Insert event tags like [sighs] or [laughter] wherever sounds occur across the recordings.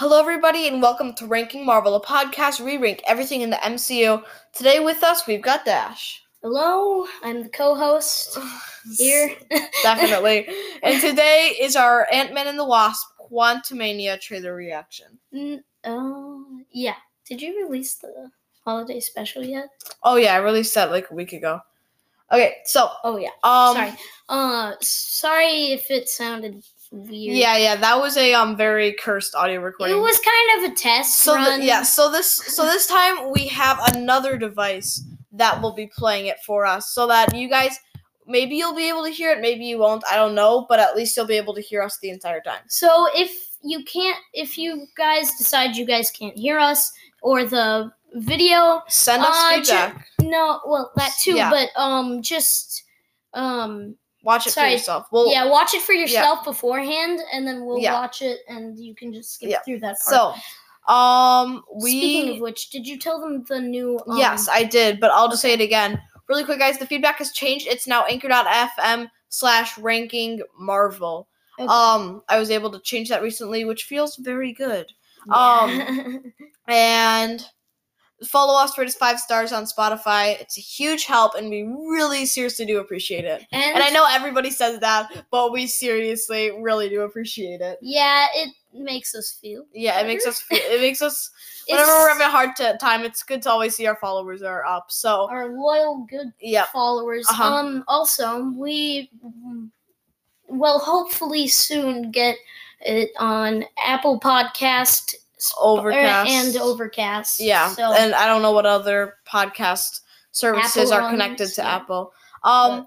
Hello, everybody, and welcome to Ranking Marvel, a podcast where we rank everything in the MCU. Today with us, we've got Dash. Hello, I'm the co-host [sighs] here. [laughs] Definitely. and today is our Ant Man and the Wasp Quantumania trailer reaction. Mm, uh, yeah. Did you release the holiday special yet? Oh, yeah, I released that like a week ago. Okay, so, Oh yeah. um, sorry. Uh, sorry if it sounded weird. yeah, yeah, that was a um very cursed audio recording. It was kind of a test so run. th- yeah, so this so this time we have another device that will be playing it for us, so that you guys maybe you'll be able to hear it, maybe you won't. I don't know, but at least you'll be able to hear us the entire time. So if you can't, if you guys decide you guys can't hear us or the video, Send us Uh, ju- feedback. no, well that too, Yeah. but um, just um, Watch it sorry. for yourself. Well, yeah, watch it for yourself beforehand, and then we'll Yeah. watch it, and you can just skip Yeah. through that part. So, um, we Speaking of which, did you tell them the new? Um, yes, I did, but I'll just say it again really quick, guys. The feedback has changed. It's now anchor.fm slash ranking Marvel. okay. Um, I was able to change that recently, which feels very good. Yeah. [laughs] And follow us for just five stars on Spotify. It's a huge help, and we really seriously do appreciate it. and, And I know everybody says that, but we seriously really do appreciate it. Yeah, it makes us feel. Yeah, it makes us. Feel, it [laughs] makes us. Whenever we're having a hard t- time, it's good to always see our followers are up. So our loyal, good yeah, followers. Uh-huh. Um. Also, we will hopefully soon get it on Apple Podcast Overcast. and Overcast. yeah, So and I don't know what other podcast services Apple are connected ones, to yeah. Apple. Um,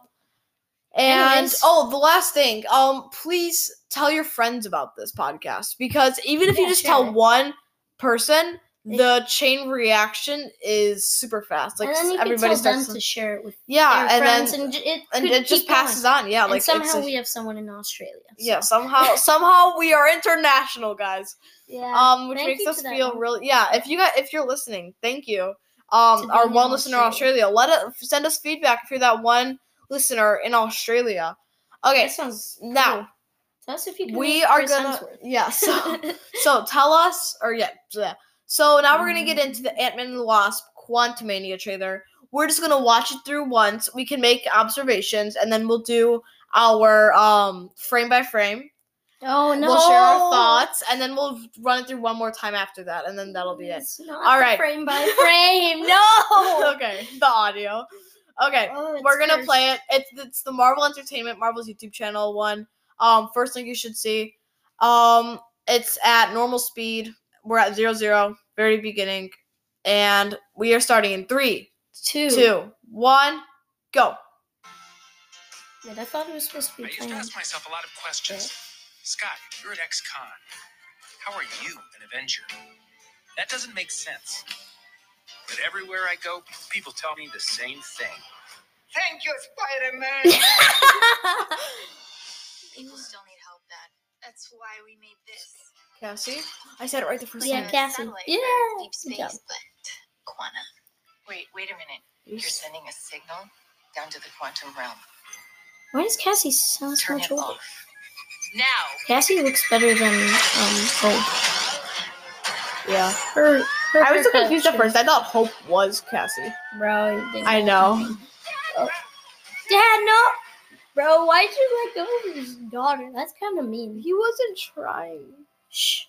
and Anyways. oh, the last thing, um, please tell your friends about this podcast because even if you just share tell one person, the chain reaction is super fast. Like and then you can everybody tell starts. them to share it with yeah, and friends, then and, it and it just going. passes on. Yeah, and like somehow it's a- we have someone in Australia. yeah somehow [laughs] somehow we are international guys yeah. um which thank makes us feel really yeah if you got if you're listening thank you um our one listener in australia let it send us feedback if you're that one listener in australia okay That sounds now, cool. Tell us if you can we are gonna Hemsworth. yeah so [laughs] so tell us or yeah yeah. So now we're gonna get Mm. into the ant-man and the wasp quantumania trailer we're just gonna watch it through once we can make observations and then we'll do our um frame by frame oh no! We'll share our thoughts, and then we'll run it through one more time after that, and then that'll be it. All frame by [laughs] frame. No. [laughs] okay, the audio. Okay, Oh, we're gonna cursed. play it. It's it's the Marvel Entertainment, Marvel's YouTube channel one. Um, first thing you should see. Um, it's at normal speed. We're at zero zero, very beginning, and we are starting in three, Two. two, one, go. Wait, I thought it was supposed to be. I used to ask myself a lot of questions. Scott, you're an ex-con. How are you an Avenger? That doesn't make sense. But everywhere I go, people tell me the same thing. Thank you, Spider-Man. [laughs] People [laughs] still need help, Dad. That's why we made this. Cassie, I said it right the first Yeah, time. Cassie. Yeah, for Deep good job. space, but quantum. Wait, wait a minute. You're sending a signal down to the quantum realm. Why does Cassie sound so Turn much older? Now. Cassie looks better than um Hope. Yeah. Her, her I was so confused at first. I thought Hope was Cassie. Bro, I don't- know. Dad, no. Bro, why'd you let go of his daughter? That's kind of mean. He wasn't trying. Shh.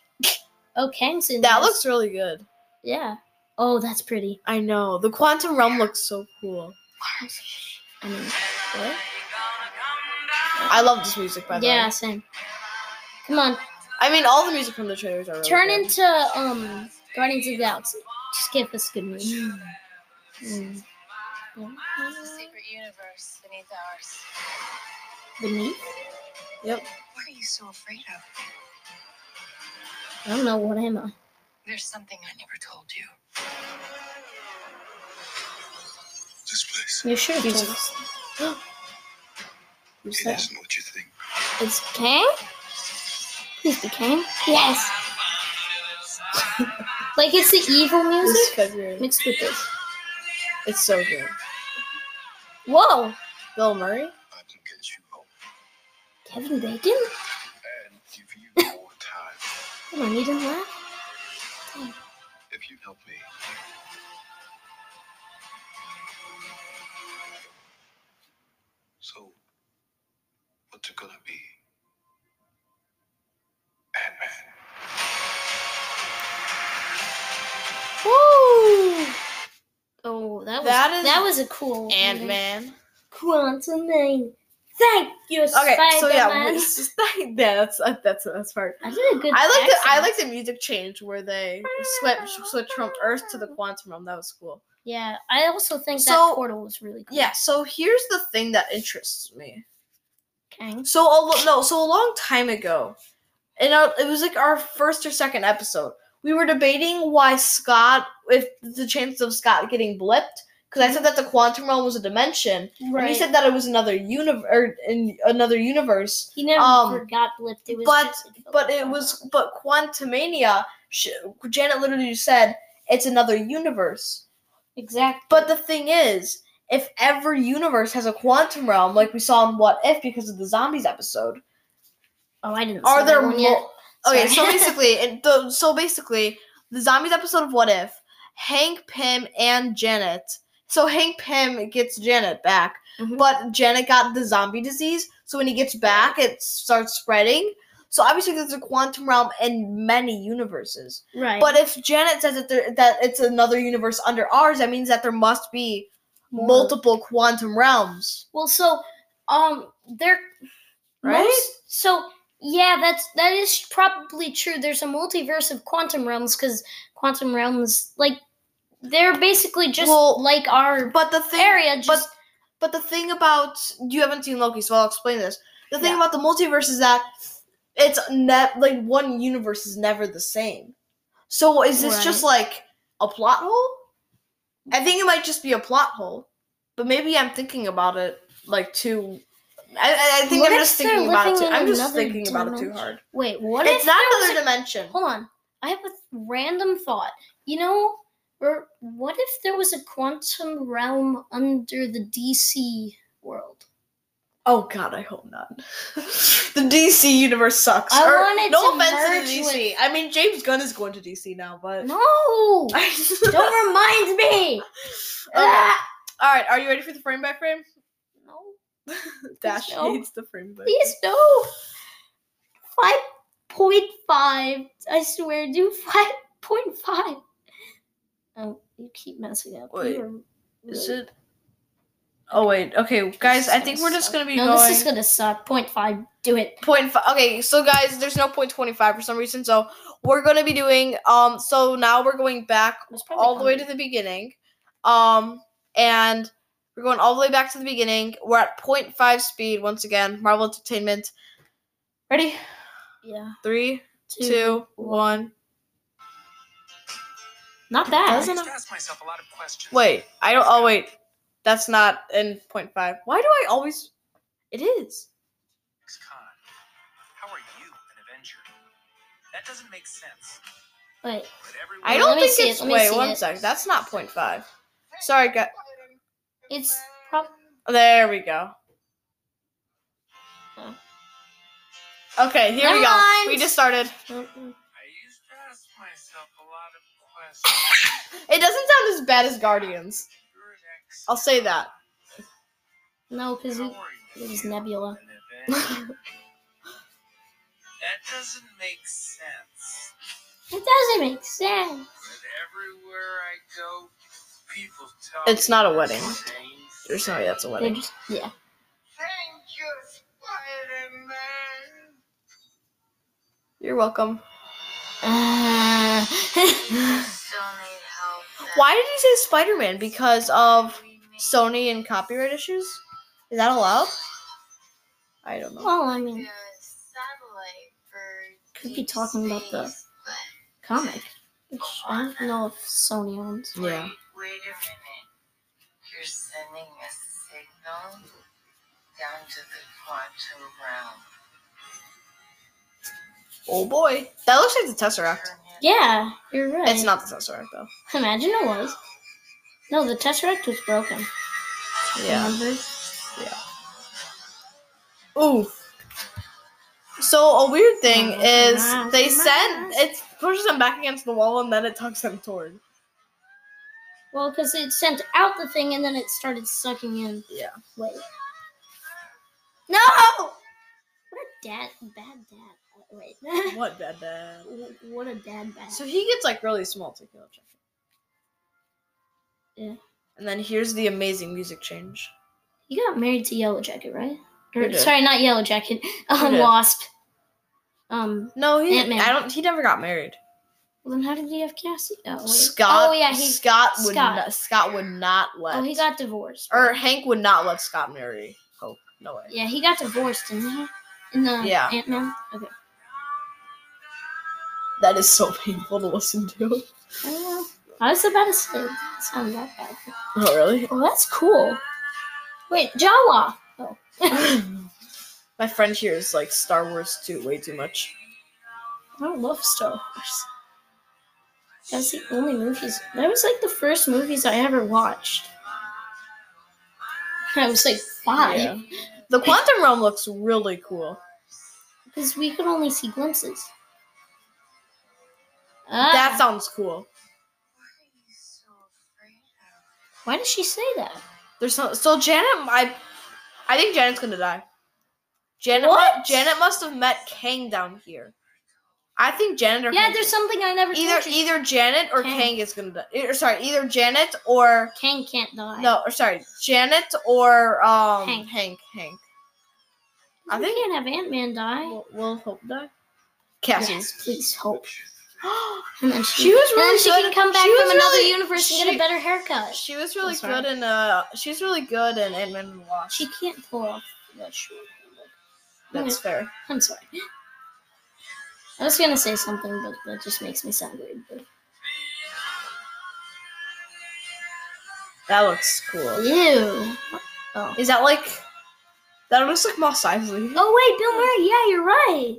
Oh, Kang's in That this. looks really good. Yeah. Oh, that's pretty. I know. The quantum realm looks so cool. I mean, what? I love this music by the way. Yeah, same. Come on, I mean all the music from the trailers are really turn good. into um Guardians of the Galaxy. Just give us good news. Mm. There's a secret universe beneath ours. Beneath? Yep. What are you so afraid of? I don't know. What am I? There's something I never told you. this place, You sure He's- told us. Who's it that? isn't what you think. It's Kang? Please be Kang? Yes! [laughs] like it's the evil music February. mixed with this. It's so good. Whoa! Bill Murray? I can get you home Kevin Bacon? Come on, you didn't laugh? if you help me. So, what's it gonna be? Ant-Man. Woo! Oh, that was That is that was a cool Ant Man. Quantum Name. Thank you, Okay, so yeah, Spider-Man. we- it's just that- [laughs] yeah, that's uh, that's that's part. I did a good. I like the I like the music change where they switch switch from Earth to the quantum realm. That was cool. Yeah, I also think So- that portal was really cool. Yeah. So here's the thing that interests me. Okay. So a lo- no, so a long time ago, and it was like our first or second episode. We were debating why Scott, if the chances of Scott getting blipped, because I said that the quantum realm was a dimension, and Right. he said that it was another universe, or in another universe. he never um, forgot blipped. It was but- But it was, but Quantumania, sh- Janet literally just said it's another universe. exactly. But the thing is, if every universe has a quantum realm, like we saw in What If because of the zombies episode, oh, I didn't. are see there that one yet. more? Okay, so [laughs] basically, it, the, so basically, the zombies episode of What If, Hank Pym and Janet. So Hank Pym gets Janet back, Mhm. but Janet got the zombie disease. So when he gets back, it starts spreading. So obviously, there's a quantum realm in many universes. right. But if Janet says that there, that it's another universe under ours, that means that there must be More. multiple quantum realms, Well, so um, they're right? most- so yeah, that's that is probably true. There's a multiverse of quantum realms because quantum realms like they're basically just Well, like our But the thing, area. but Just but the thing about you haven't seen Loki, so I'll explain this. The thing Yeah. about the multiverse is that it's ne- like one universe is never the same. So is this just like a plot hole? I think it might just be a plot hole, but maybe I'm thinking about it like too. I, I- think What I'm just thinking about it. Too, I'm just thinking about it too hard. wait, what It's not another a- dimension. Hold on, I have a random thought. You know, what if there was a quantum realm under the DC world? Oh God, I hope not. [laughs] the DC universe sucks. I Or, want it no to offense to merge the DC. with- I mean, James Gunn is going to DC now, but No, [laughs] don't remind me. [laughs] Ah, All right, are you ready for the frame by frame? no. Dash no. hates the frame by. Please no. Five point five. I swear, do five point five. Oh, you keep messing up. Wait, are Is it? Oh wait, okay, guys. I think we're just gonna be No, going this is gonna suck. Point five. Do it. point five. Okay, so guys, there's no point twenty five for some reason. So we're gonna be doing um. So now we're going back all the way to the beginning, um, and we're going all the way back to the beginning. We're at 0.5 speed once again. Marvel Entertainment. Ready? Yeah. Three, Two. two, one. Not bad. I Doesn't used to ask myself a lot of questions. Wait, I don't. Oh wait, that's not in five. Why do I always? It is. Alex Khan, how are you an Avenger? That doesn't make sense. Wait. I don't let me think see it, it's. let me Wait, see one it. sec. That's not 0.5. Sorry, guys. It's prob. There we go. Oh. Okay, here we go. mind. We just started. I It doesn't sound as bad as Guardians. You're an ex. I'll say that. No, because How it, are was Nebula. That doesn't make sense. It doesn't make sense. But everywhere I go, people tell It's not a wedding. There's no way that's a wedding. just yeah. Thank you, Spider-Man. You're welcome. Uh, Still need help. Why did he say Spider Man? Because of Sony and copyright issues? Is that allowed? I don't know. well, I mean, satellite Could be talking about the- comic. Which I don't know if Sony owns. Yeah. Wait, wait a minute. You're sending a signal down to the quantum realm. Oh boy. That looks like the Tesseract. Yeah, you're right. It's not the Tesseract though. Imagine it was. No, the Tesseract was broken. Yeah. Remember? Ooh. So a weird thing Oh, is nice, they nice. send it pushes them back against the wall and then it tugs them toward. Well, because it sent out the thing and then it started sucking in. Yeah. Wait. No! Dad, bad dad. Uh, Wait. [laughs] What bad dad? what a bad dad bad. So he gets like really small to kill check. Yeah. And then here's the amazing music change. He got married to Yellow Jacket, right? Or, sorry, not Yellow Jacket. [laughs] Um. Wasp. Um, No, he Ant-Man. I don't he never got married. well, then how did he have Cassie? Oh, wait. Scott Oh, yeah, he. Scott would Scott. Not, Scott would not let Oh, he got divorced. or Hank would not let Scott marry Hope. No way. Yeah, he got divorced, didn't he? The Yeah. Ant Man. Okay. That is so painful to listen to. Oh, I was about to say, it sound that bad. Oh really? Oh, that's cool. Wait, Jawa. Oh. [laughs] My friend here is like Star Wars too way too much. I don't love Star Wars. That's the only movies. That was like the first movies I ever watched. I was like five. Yeah. The quantum realm looks really cool. Because we could only see glimpses. Ah, That sounds cool. What are you so afraid of? why did she say that? There's so, so Janet. I I think Janet's gonna die. Janet. What? Janet must have met Kang down here. I think Janet or Yeah, there's something I never either either Janet or Kang. Kang is gonna die. Or, sorry, either Janet or Kang can't die. no, or sorry, Janet or um Hank. Hank. Hank. I think can't have Ant Man die. we'll, we'll hope die. Cassie. Yes, please hope. [gasps] And then she, She was and then really she good. can come back from another really- universe and she- get a better haircut. She was really good in uh she was really good in Ant Man and Wasp. She can't pull off that short. That's fair. I'm sorry. I was gonna say something, but that just makes me sound weird. But... That looks cool. Ew. Oh. Is that like that looks like Mos Eisley? Oh wait, Bill Murray. Yeah, you're right.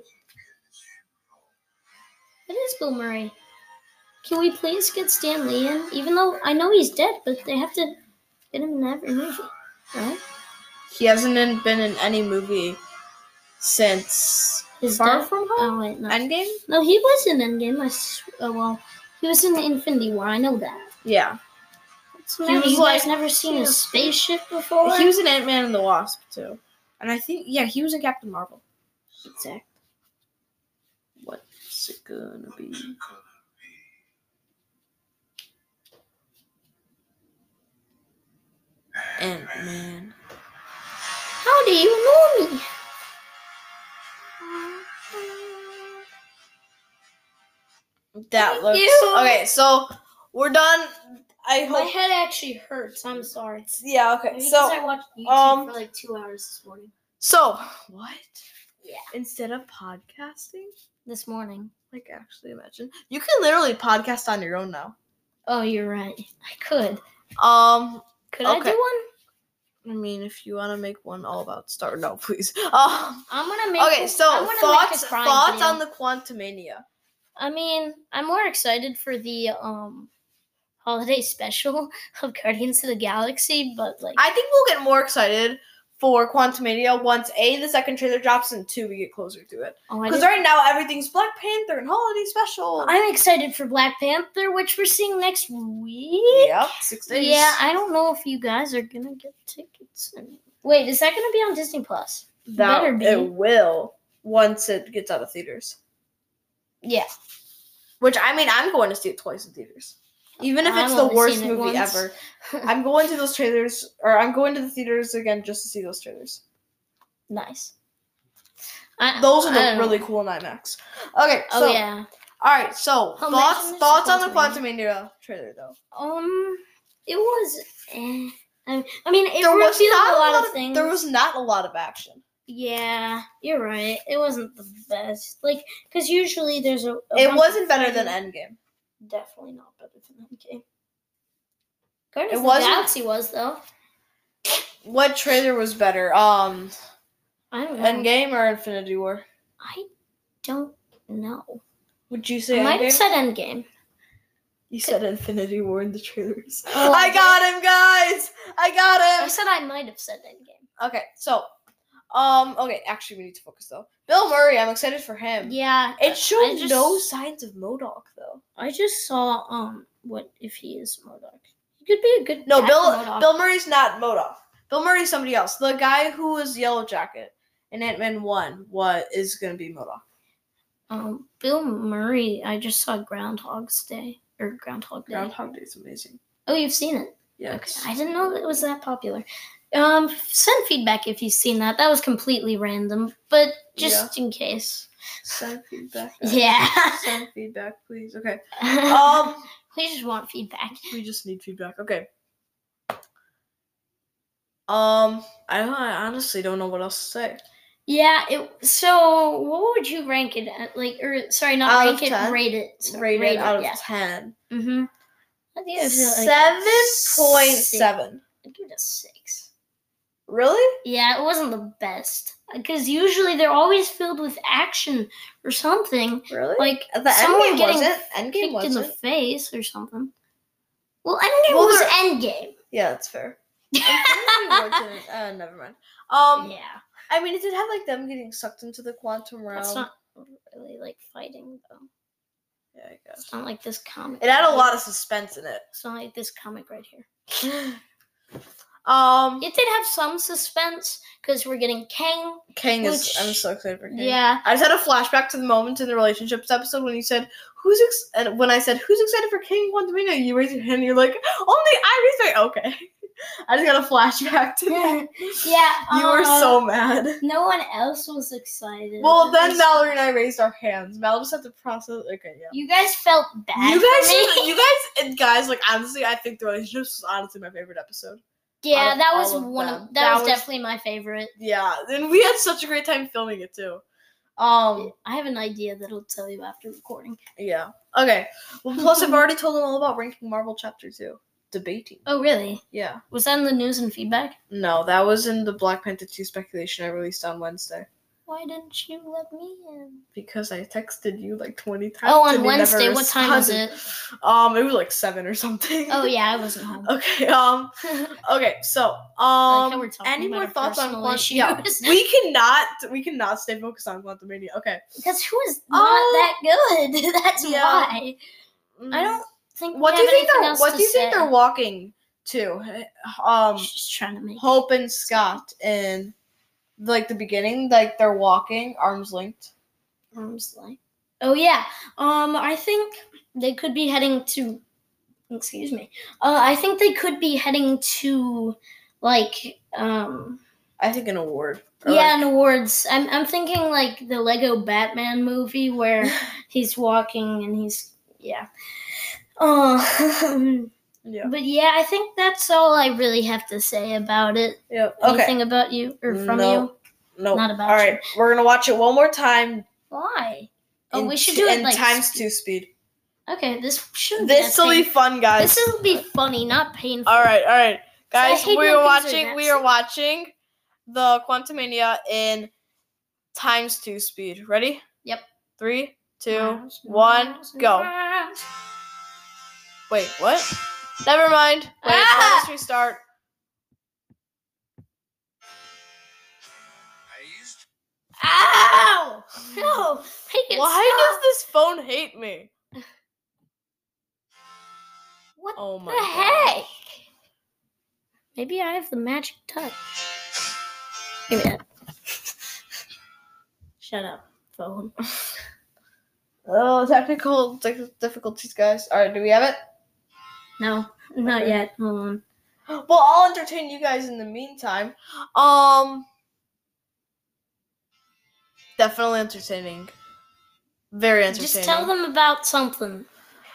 It is Bill Murray. Can we please get Stan Lee in? Even though I know he's dead, but they have to get him in every movie, right? He hasn't been in any movie since His Far death? From Home. Oh wait, no. Endgame. No, he was in Endgame. I s- oh well, he was in Infinity War. I know that. Yeah, the He was You guys like- never seen a spaceship before? he was in Ant Man and the Wasp too, and I think yeah he was in Captain Marvel. exactly. What's it gonna be? What's it gonna be? Ant Man. How do you know me? That looks you. okay. So we're done. I My hope. head actually hurts. I'm sorry. Yeah. Okay. Maybe So I watched YouTube um, for like two hours this morning. so what? Yeah. Instead of podcasting, This morning. like actually imagine you can literally podcast on your own now. Oh, you're right. I could. Um, Could I do one? I mean, if you want to make one all about Star, no, please. [laughs] Um, I'm gonna make. okay, so thoughts make a thoughts video. on the Quantumania. I mean, I'm more excited for the um holiday [laughs] special of Guardians of the Galaxy, but like I think we'll get more excited for Quantum Quantumania once a the second trailer drops and two we get closer to it. oh, Because did- right now everything's Black Panther and holiday special. I'm excited for Black Panther, which we're seeing next week. yep, six days. Yeah, I don't know if you guys are gonna get tickets. Wait, is that gonna be on Disney Plus? that better be. it will once it gets out of theaters. Yeah. Which I mean, I'm going to see it twice in theaters, even if I've it's the only worst seen it movie once. ever. [laughs] I'm going to those trailers, or I'm going to the theaters again just to see those trailers. nice. I, Those are I don't know. really cool in IMAX. Okay, Oh so yeah. all right, so Oh, thoughts this thoughts on the Quantumania. Trailer though. Um, it was. Eh. I, I mean, it There was revealed not a lot of things. There was not a lot of action. Yeah, you're right. It wasn't the best. Like, because usually there's a. a it wasn't better than. Endgame. Definitely not better than Endgame. Guardians It of the Galaxy was though. What trailer was better? Um, I don't know. Endgame or Infinity War? I don't know. Would you say I might have said Endgame. you said Infinity War in the trailers. Oh, I got him, guys. I got him! I said I might have said Endgame. Okay, so Um. Okay. Actually, we need to focus though. Bill Murray. I'm excited for him. Yeah, It showed just- no signs of MODOK though. I just saw um what if he is MODOK. He could be a good No, Bill. MODOK. Bill Murray's not MODOK. Bill Murray's somebody else. The guy who was Yellow Jacket in Ant Man One. What is gonna be MODOK? Um, Bill Murray. I just saw Groundhog's Day or Groundhog Day. Groundhog Day is amazing. Oh, you've seen it. Yes. Okay. I didn't know that it was that popular. Um, send feedback if you've seen that. That was completely random, but just in case. Send feedback. guys. [laughs] Yeah. Send feedback, please. Okay. [laughs] Um. we just want feedback. We just need feedback. Okay. Um, I, don't, I honestly don't know what else to say. Yeah. It. So, what would you rank it at? Like, or sorry, not Out rank of it. 10? Rate it. So, Rated rate out of yeah. ten. Mm-hmm. I think I like Seven point seven. I'd give it a six. Really? Yeah, it wasn't the best because usually they're always filled with action or something, Really? like the someone endgame getting wasn't. Endgame kicked in the wasn't. face or something. Well, Endgame Well, was there- Endgame. Yeah, that's fair. Infinity War didn't- uh, never mind. Um, yeah, I mean, it did have like them getting sucked into the quantum realm. that's not really like fighting though. yeah, I guess. It's not like this comic. It had a lot of suspense in it. It's not like this comic right here. [sighs] [laughs] um, It did have some suspense because we're getting Kang. King is. I'm so excited for King. Yeah, I just had a flashback to the moment in the relationships episode when you said, "Who's ex-? and when I said, "Who's excited for King Quantumania?" You raised your hand. and You're like, "Only I raised my okay." [laughs] I just got a flashback to that. yeah. you were uh, so mad. No one else was excited. Well, then Mallory and I raised our hands. Mal just had to process. Okay, yeah. You guys felt bad. You for guys, me. you guys, and guys, like honestly, I think the relationships was honestly my favorite episode. Yeah, that was of one them. of that, That was, was- definitely my favorite. Yeah, and we had such a great time filming it too. Um, I have an idea that I'll tell you after recording. yeah. Okay. Well, plus I've already told them all about ranking Marvel Chapter Two, debating. Oh, really? Yeah. Was that in the news and feedback? No, that was in the Black Panther 2 speculation I released on Wednesday. Why didn't you let me in? Because I texted you like 20 times. Oh, on and Wednesday. What time was it? Um, it was like 7 or something. Oh, yeah, I wasn't home. [laughs] Okay, um, [laughs] okay, so, um, any more thoughts on Quantum? Yeah, we [laughs] cannot, we cannot stay focused on Quantumania. Okay. Because who is not Oh. that good? That's Yeah. why. I don't think. Mm. What do you think they're, what do you think they're walking to? Um, Just trying to make. Hope and Scott in, like, the beginning, like, they're walking, arms linked. arms length. Oh yeah. Um, I think they could be heading to. Excuse me. Uh, I think they could be heading to, like, um, I think an award. Yeah, like, an awards. I'm I'm thinking like the Lego Batman movie where [laughs] he's walking and he's yeah. Um, [laughs] yeah. but yeah, I think that's all I really have to say about it. Yeah. Okay. Anything about you or from No. you? No. Not about All right, we're gonna watch it one more time. Why? Oh, in we should do it in like times speed. two speed. Okay, this shouldn't This will be fun, guys. This will be funny, not painful. All right, all right, guys. we are watching. We are watching the Quantum Mania in times two speed. Ready? Yep. Three, two, Miles one, miles go. miles. Wait, what? Never mind. Wait, Ah! let's restart. I Ow! No, make Why stop. does this phone hate me? What Oh my the god. heck? Maybe I have the magic touch. Give me that. [laughs] Shut up, phone. Oh, technical difficulties, guys. All right, do we have it? No, not Okay. yet. Hold on. [gasps] Well, I'll entertain you guys in the meantime. Um, definitely entertaining. Very entertaining. Just tell them about something.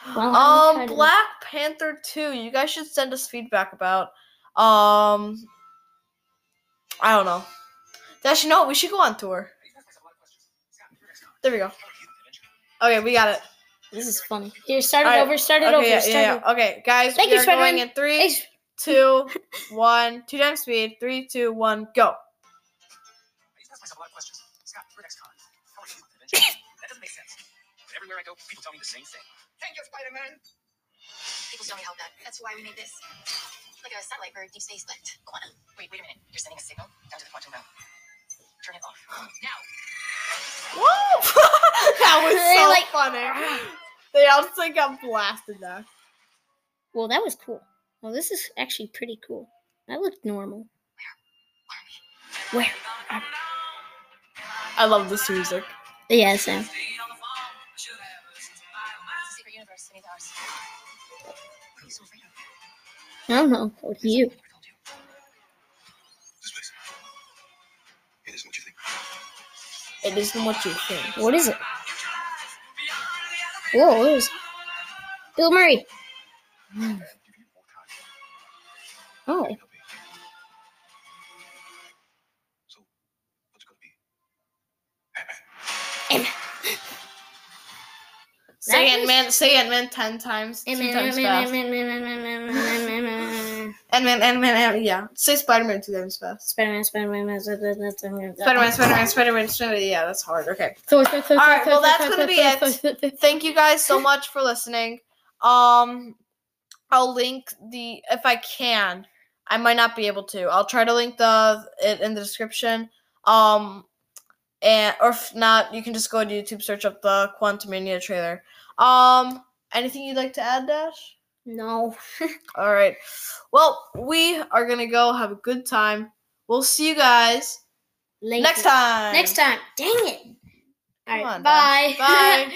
Um, trying to- Black Panther two. You guys should send us feedback about. Um, I don't know. Actually, no. We should go on tour. There we go. Okay, we got it. This is funny. Here, start it Alright, over. Start it Okay, over. yeah, start yeah, it yeah. Okay, guys, Thank we you, are going Spider-Man. in three, Hey, two, one, two times speed. Three, two, one, go. I used to ask myself a lot of questions. Scott, you're an ex-con. How are you an Avenger? that doesn't make sense. Everywhere I go, people tell me the same thing. Thank you, Spider-Man. People still need help that. That's why we made this. Like a satellite for deep space, but quantum. Wait, wait a minute. You're sending a signal down to the quantum realm. Turn it off. Now. Woo! [laughs] that was so like- funny. [gasps] They all just like got blasted now. Well, that was cool. Well, this is actually pretty cool. That looked normal. Where? Where? I love this music. Yeah, Sam. It's a secret universe beneath ours. What are you afraid of? I don't know. What are you? It isn't what you think. What is it? Whoa, what is it? Bill Murray. Give you more time. Oh, Help me. So, what's it gonna be? Ant-Man. Say That Ant was- Man. Say Ant Man ten times. Two times fast. Ant Man. Ant Man. Yeah. Say Spider Man two times fast. Spider-Man, Spider-Man, Spider-Man, Spider Man. Spider Man. Spider Man. Spider Man. Yeah, that's hard. Okay. Thor, Thor, Thor, All right, well, that's gonna be it. Thank you guys so much for listening. Um, I'll link the if I can. I might not be able to. I'll try to link the it in the description. Um, and or if not, you can just go to YouTube, search up the Quantumania trailer. Um, anything you'd like to add, Dash? No. [laughs] All right. Well, we are gonna go have a good time. We'll see you guys Later. next time. Next time. Dang it. All right. on, bye. [laughs] Bye.